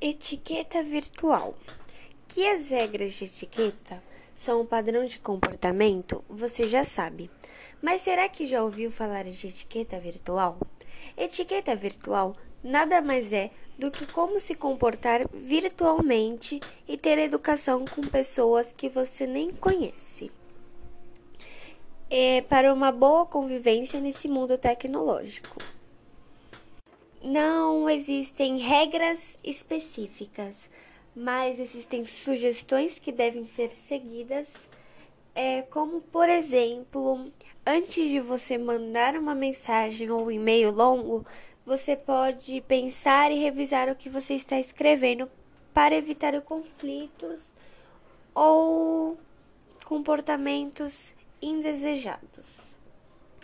Etiqueta virtual. Que as regras de etiqueta são o padrão de comportamento, você já sabe. Mas será que já ouviu falar de etiqueta virtual? Etiqueta virtual nada mais é do que como se comportar virtualmente e ter educação com pessoas que você nem conhece. É para uma boa convivência nesse mundo tecnológico não existem regras específicas, mas existem sugestões que devem ser seguidas, é, como por exemplo, antes de você mandar uma mensagem ou um e-mail longo, você pode pensar e revisar o que você está escrevendo para evitar conflitos ou comportamentos indesejados.